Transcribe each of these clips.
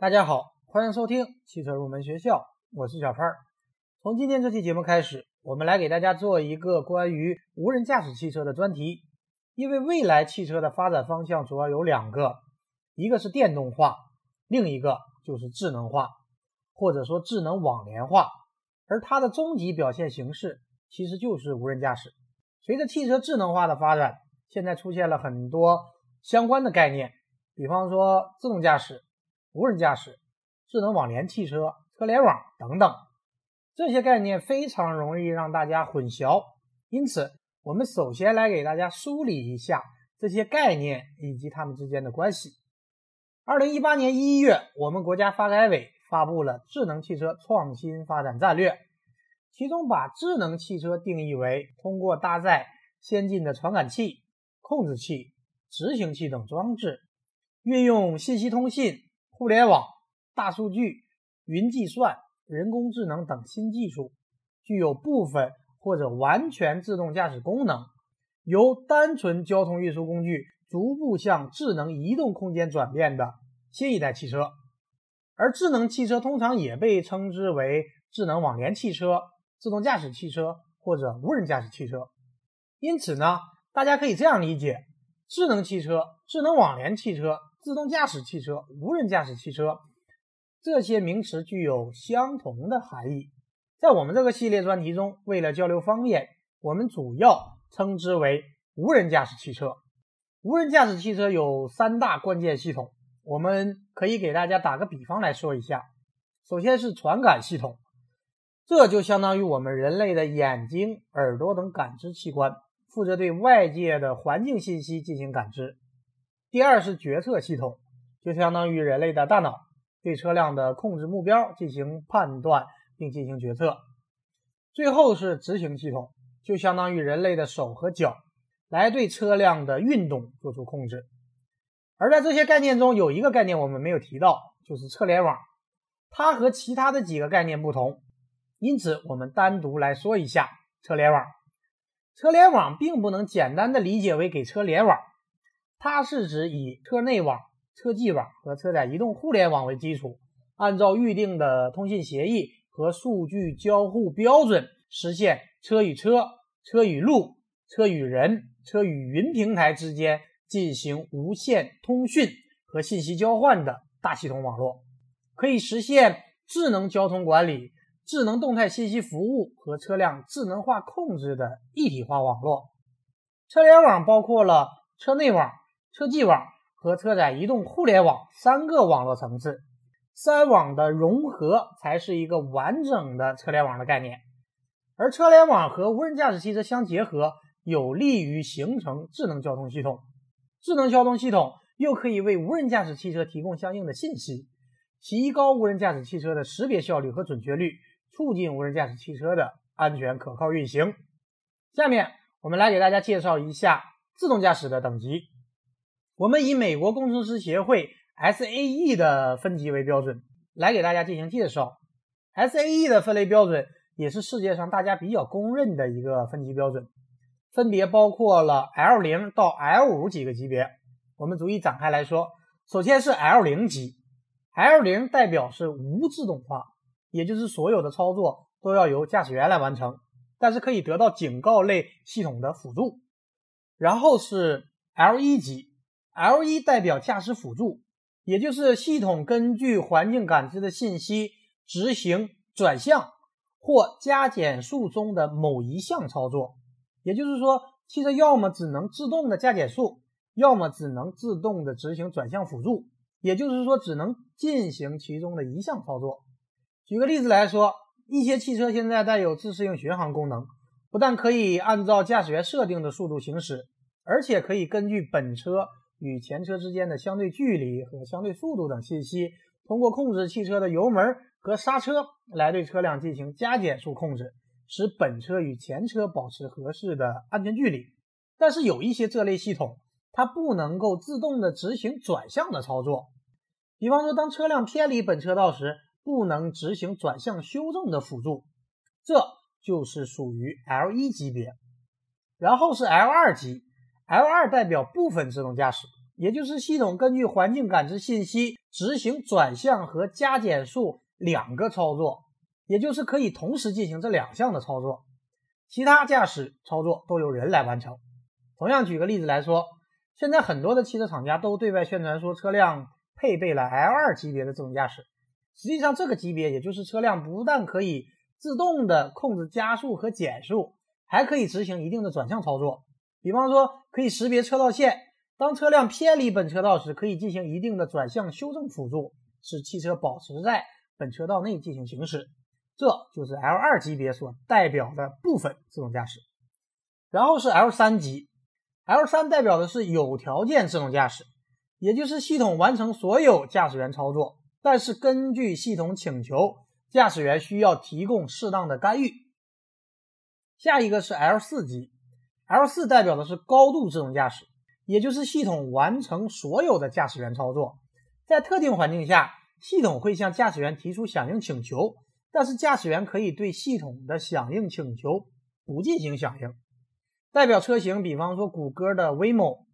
大家好，欢迎收听汽车入门学校，我是小川。从今天这期节目开始，我们来给大家做一个关于无人驾驶汽车的专题。因为未来汽车的发展方向主要有两个，一个是电动化，另一个就是智能化，或者说智能网联化。而它的终极表现形式其实就是无人驾驶。随着汽车智能化的发展，现在出现了很多相关的概念，比方说自动驾驶。无人驾驶、智能网联汽车、车联网等等，这些概念非常容易让大家混淆。因此，我们首先来给大家梳理一下这些概念以及它们之间的关系。二零一八年一月，我们国家发改委发布了智能汽车创新发展战略，其中把智能汽车定义为通过搭载先进的传感器、控制器、执行器等装置，运用信息通信。互联网、大数据、云计算、人工智能等新技术，具有部分或者完全自动驾驶功能，由单纯交通运输工具逐步向智能移动空间转变的新一代汽车。而智能汽车通常也被称之为智能网联汽车、自动驾驶汽车或者无人驾驶汽车。因此呢，大家可以这样理解：智能汽车、智能网联汽车。自动驾驶汽车、无人驾驶汽车这些名词具有相同的含义。在我们这个系列专题中，为了交流方便，我们主要称之为无人驾驶汽车。无人驾驶汽车有三大关键系统，我们可以给大家打个比方来说一下。首先是传感系统，这就相当于我们人类的眼睛、耳朵等感知器官，负责对外界的环境信息进行感知。第二是决策系统，就相当于人类的大脑，对车辆的控制目标进行判断并进行决策。最后是执行系统，就相当于人类的手和脚，来对车辆的运动做出控制。而在这些概念中，有一个概念我们没有提到，就是车联网。它和其他的几个概念不同，因此我们单独来说一下车联网。车联网并不能简单的理解为给车联网。它是指以车内网、车际网和车载移动互联网为基础，按照预定的通信协议和数据交互标准，实现车与车、车与路、车与人、车与云平台之间进行无线通讯和信息交换的大系统网络，可以实现智能交通管理、智能动态信息服务和车辆智能化控制的一体化网络。车联网包括了车内网。车际网和车载移动互联网三个网络层次，三网的融合才是一个完整的车联网的概念。而车联网和无人驾驶汽车相结合，有利于形成智能交通系统。智能交通系统又可以为无人驾驶汽车提供相应的信息，提高无人驾驶汽车的识别效率和准确率，促进无人驾驶汽车的安全可靠运行。下面我们来给大家介绍一下自动驾驶的等级。我们以美国工程师协会 SAE 的分级为标准来给大家进行介绍。SAE 的分类标准也是世界上大家比较公认的一个分级标准，分别包括了 L 零到 L 五几个级别。我们逐一展开来说。首先是 L 零级，L 零代表是无自动化，也就是所有的操作都要由驾驶员来完成，但是可以得到警告类系统的辅助。然后是 L 一级。L 一代表驾驶辅助，也就是系统根据环境感知的信息执行转向或加减速中的某一项操作。也就是说，汽车要么只能自动的加减速，要么只能自动的执行转向辅助。也就是说，只能进行其中的一项操作。举个例子来说，一些汽车现在带有自适应巡航功能，不但可以按照驾驶员设定的速度行驶，而且可以根据本车。与前车之间的相对距离和相对速度等信息，通过控制汽车的油门和刹车来对车辆进行加减速控制，使本车与前车保持合适的安全距离。但是有一些这类系统，它不能够自动的执行转向的操作，比方说当车辆偏离本车道时，不能执行转向修正的辅助，这就是属于 L 一级别。然后是 L 二级。L 二代表部分自动驾驶，也就是系统根据环境感知信息执行转向和加减速两个操作，也就是可以同时进行这两项的操作。其他驾驶操作都由人来完成。同样，举个例子来说，现在很多的汽车厂家都对外宣传说车辆配备了 L2 级别的自动驾驶，实际上这个级别也就是车辆不但可以自动的控制加速和减速，还可以执行一定的转向操作。比方说，可以识别车道线，当车辆偏离本车道时，可以进行一定的转向修正辅助，使汽车保持在本车道内进行行驶。这就是 L2 级别所代表的部分自动驾驶。然后是 L3 级，L3 代表的是有条件自动驾驶，也就是系统完成所有驾驶员操作，但是根据系统请求，驾驶员需要提供适当的干预。下一个是 L4 级。L 四代表的是高度自动驾驶，也就是系统完成所有的驾驶员操作，在特定环境下，系统会向驾驶员提出响应请求，但是驾驶员可以对系统的响应请求不进行响应。代表车型，比方说谷歌的 Waymo。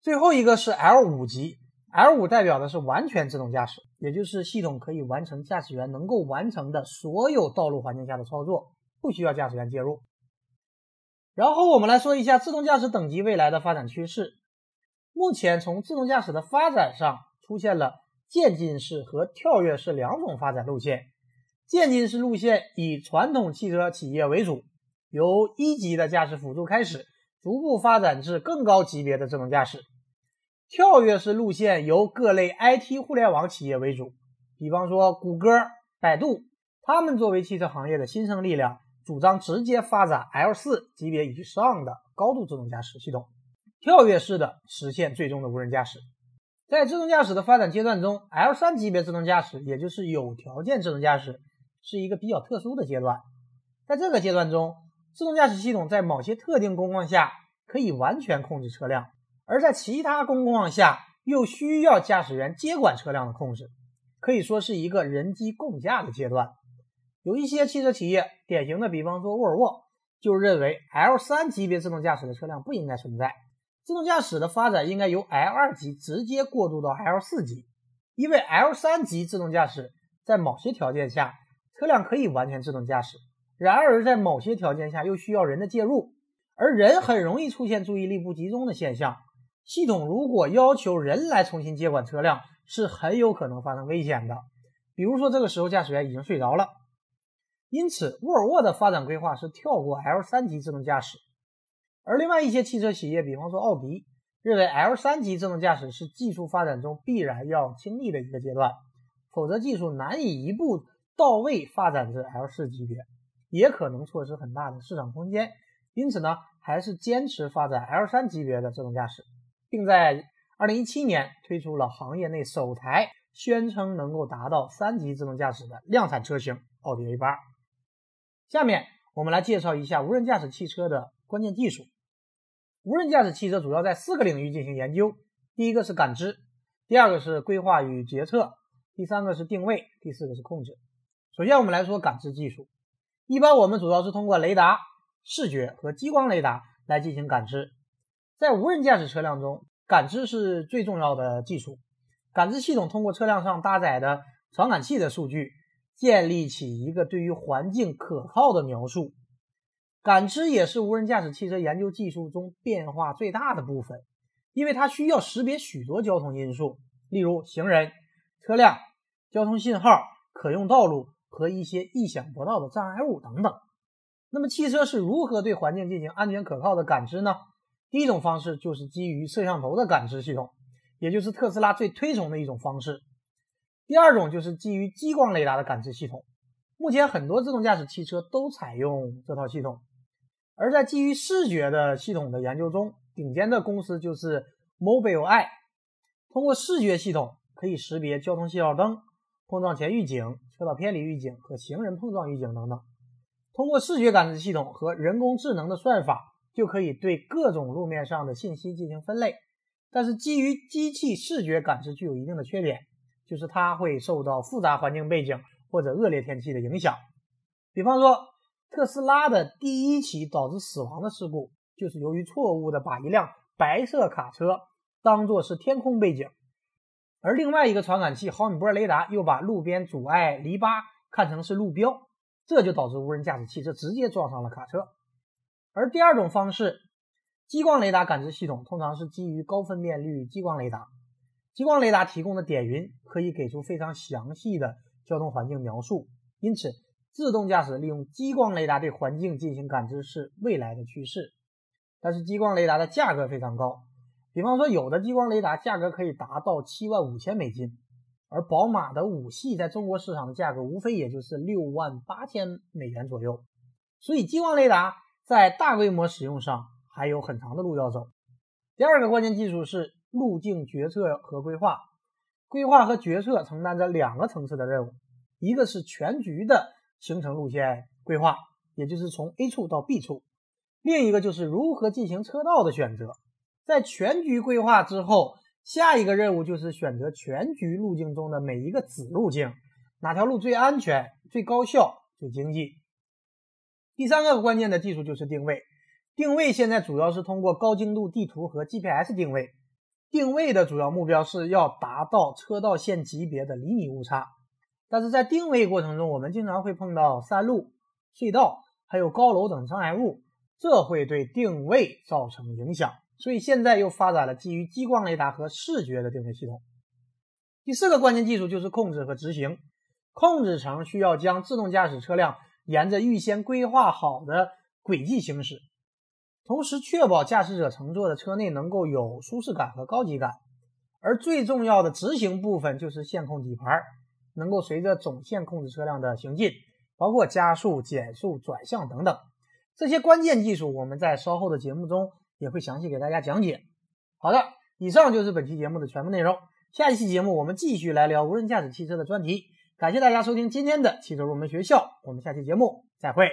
最后一个是 L 五级，L 五代表的是完全自动驾驶，也就是系统可以完成驾驶员能够完成的所有道路环境下的操作，不需要驾驶员介入。然后我们来说一下自动驾驶等级未来的发展趋势。目前从自动驾驶的发展上出现了渐进式和跳跃式两种发展路线。渐进式路线以传统汽车企业为主，由一级的驾驶辅助开始，逐步发展至更高级别的自动驾驶。跳跃式路线由各类 IT 互联网企业为主，比方说谷歌、百度，他们作为汽车行业的新生力量。主张直接发展 L 四级别以上的高度自动驾驶系统，跳跃式的实现最终的无人驾驶。在自动驾驶的发展阶段中，L 三级别自动驾驶，也就是有条件自动驾驶，是一个比较特殊的阶段。在这个阶段中，自动驾驶系统在某些特定工况下可以完全控制车辆，而在其他工况下又需要驾驶员接管车辆的控制，可以说是一个人机共驾的阶段。有一些汽车企业，典型的，比方说沃尔沃，就认为 L 三级别自动驾驶的车辆不应该存在，自动驾驶的发展应该由 L 二级直接过渡到 L 四级，因为 L 三级自动驾驶在某些条件下，车辆可以完全自动驾驶，然而在某些条件下又需要人的介入，而人很容易出现注意力不集中的现象，系统如果要求人来重新接管车辆，是很有可能发生危险的，比如说这个时候驾驶员已经睡着了。因此，沃尔沃的发展规划是跳过 L 三级自动驾驶，而另外一些汽车企业，比方说奥迪，认为 L 三级自动驾驶是技术发展中必然要经历的一个阶段，否则技术难以一步到位发展至 L 四级别，也可能错失很大的市场空间。因此呢，还是坚持发展 L 三级别的自动驾驶，并在2017年推出了行业内首台宣称能够达到三级自动驾驶的量产车型奥迪 A8。下面我们来介绍一下无人驾驶汽车的关键技术。无人驾驶汽车主要在四个领域进行研究：第一个是感知，第二个是规划与决策，第三个是定位，第四个是控制。首先，我们来说感知技术。一般我们主要是通过雷达、视觉和激光雷达来进行感知。在无人驾驶车辆中，感知是最重要的技术。感知系统通过车辆上搭载的传感器的数据。建立起一个对于环境可靠的描述，感知也是无人驾驶汽车研究技术中变化最大的部分，因为它需要识别许多交通因素，例如行人、车辆、交通信号、可用道路和一些意想不到的障碍物等等。那么，汽车是如何对环境进行安全可靠的感知呢？第一种方式就是基于摄像头的感知系统，也就是特斯拉最推崇的一种方式。第二种就是基于激光雷达的感知系统，目前很多自动驾驶汽车都采用这套系统。而在基于视觉的系统的研究中，顶尖的公司就是 Mobileye。通过视觉系统可以识别交通信号灯、碰撞前预警、车道偏离预警和行人碰撞预警等等。通过视觉感知系统和人工智能的算法，就可以对各种路面上的信息进行分类。但是基于机器视觉感知具有一定的缺点。就是它会受到复杂环境背景或者恶劣天气的影响。比方说，特斯拉的第一起导致死亡的事故，就是由于错误的把一辆白色卡车当做是天空背景，而另外一个传感器毫米波雷达又把路边阻碍篱笆看成是路标，这就导致无人驾驶汽车直接撞上了卡车。而第二种方式，激光雷达感知系统通常是基于高分辨率激光雷达。激光雷达提供的点云可以给出非常详细的交通环境描述，因此自动驾驶利用激光雷达对环境进行感知是未来的趋势。但是激光雷达的价格非常高。比方说，有的激光雷达价格可以达到七万五千美金，而宝马的五系在中国市场的价格无非也就是六万八千美元左右。所以，激光雷达在大规模使用上还有很长的路要走。第二个关键技术是路径决策和规划。规划和决策承担着两个层次的任务，一个是全局的行程路线规划，也就是从 A 处到 B 处；另一个就是如何进行车道的选择。在全局规划之后，下一个任务就是选择全局路径中的每一个子路径，哪条路最安全、最高效、最经济。第三个关键的技术就是定位。定位现在主要是通过高精度地图和 GPS 定位。定位的主要目标是要达到车道线级别的厘米误差。但是在定位过程中，我们经常会碰到山路、隧道，还有高楼等障碍物，这会对定位造成影响。所以现在又发展了基于激光雷达和视觉的定位系统。第四个关键技术就是控制和执行。控制层需要将自动驾驶车辆沿着预先规划好的轨迹行驶，同时确保驾驶者乘坐的车内能够有舒适感和高级感。而最重要的执行部分就是线控底盘，能够随着总线控制车辆的行进，包括加速、减速、转向等等。这些关键技术，我们在稍后的节目中。也会详细给大家讲解。好的，以上就是本期节目的全部内容。下一期节目我们继续来聊无人驾驶汽车的专题。感谢大家收听今天的汽车入门学校，我们下期节目再会。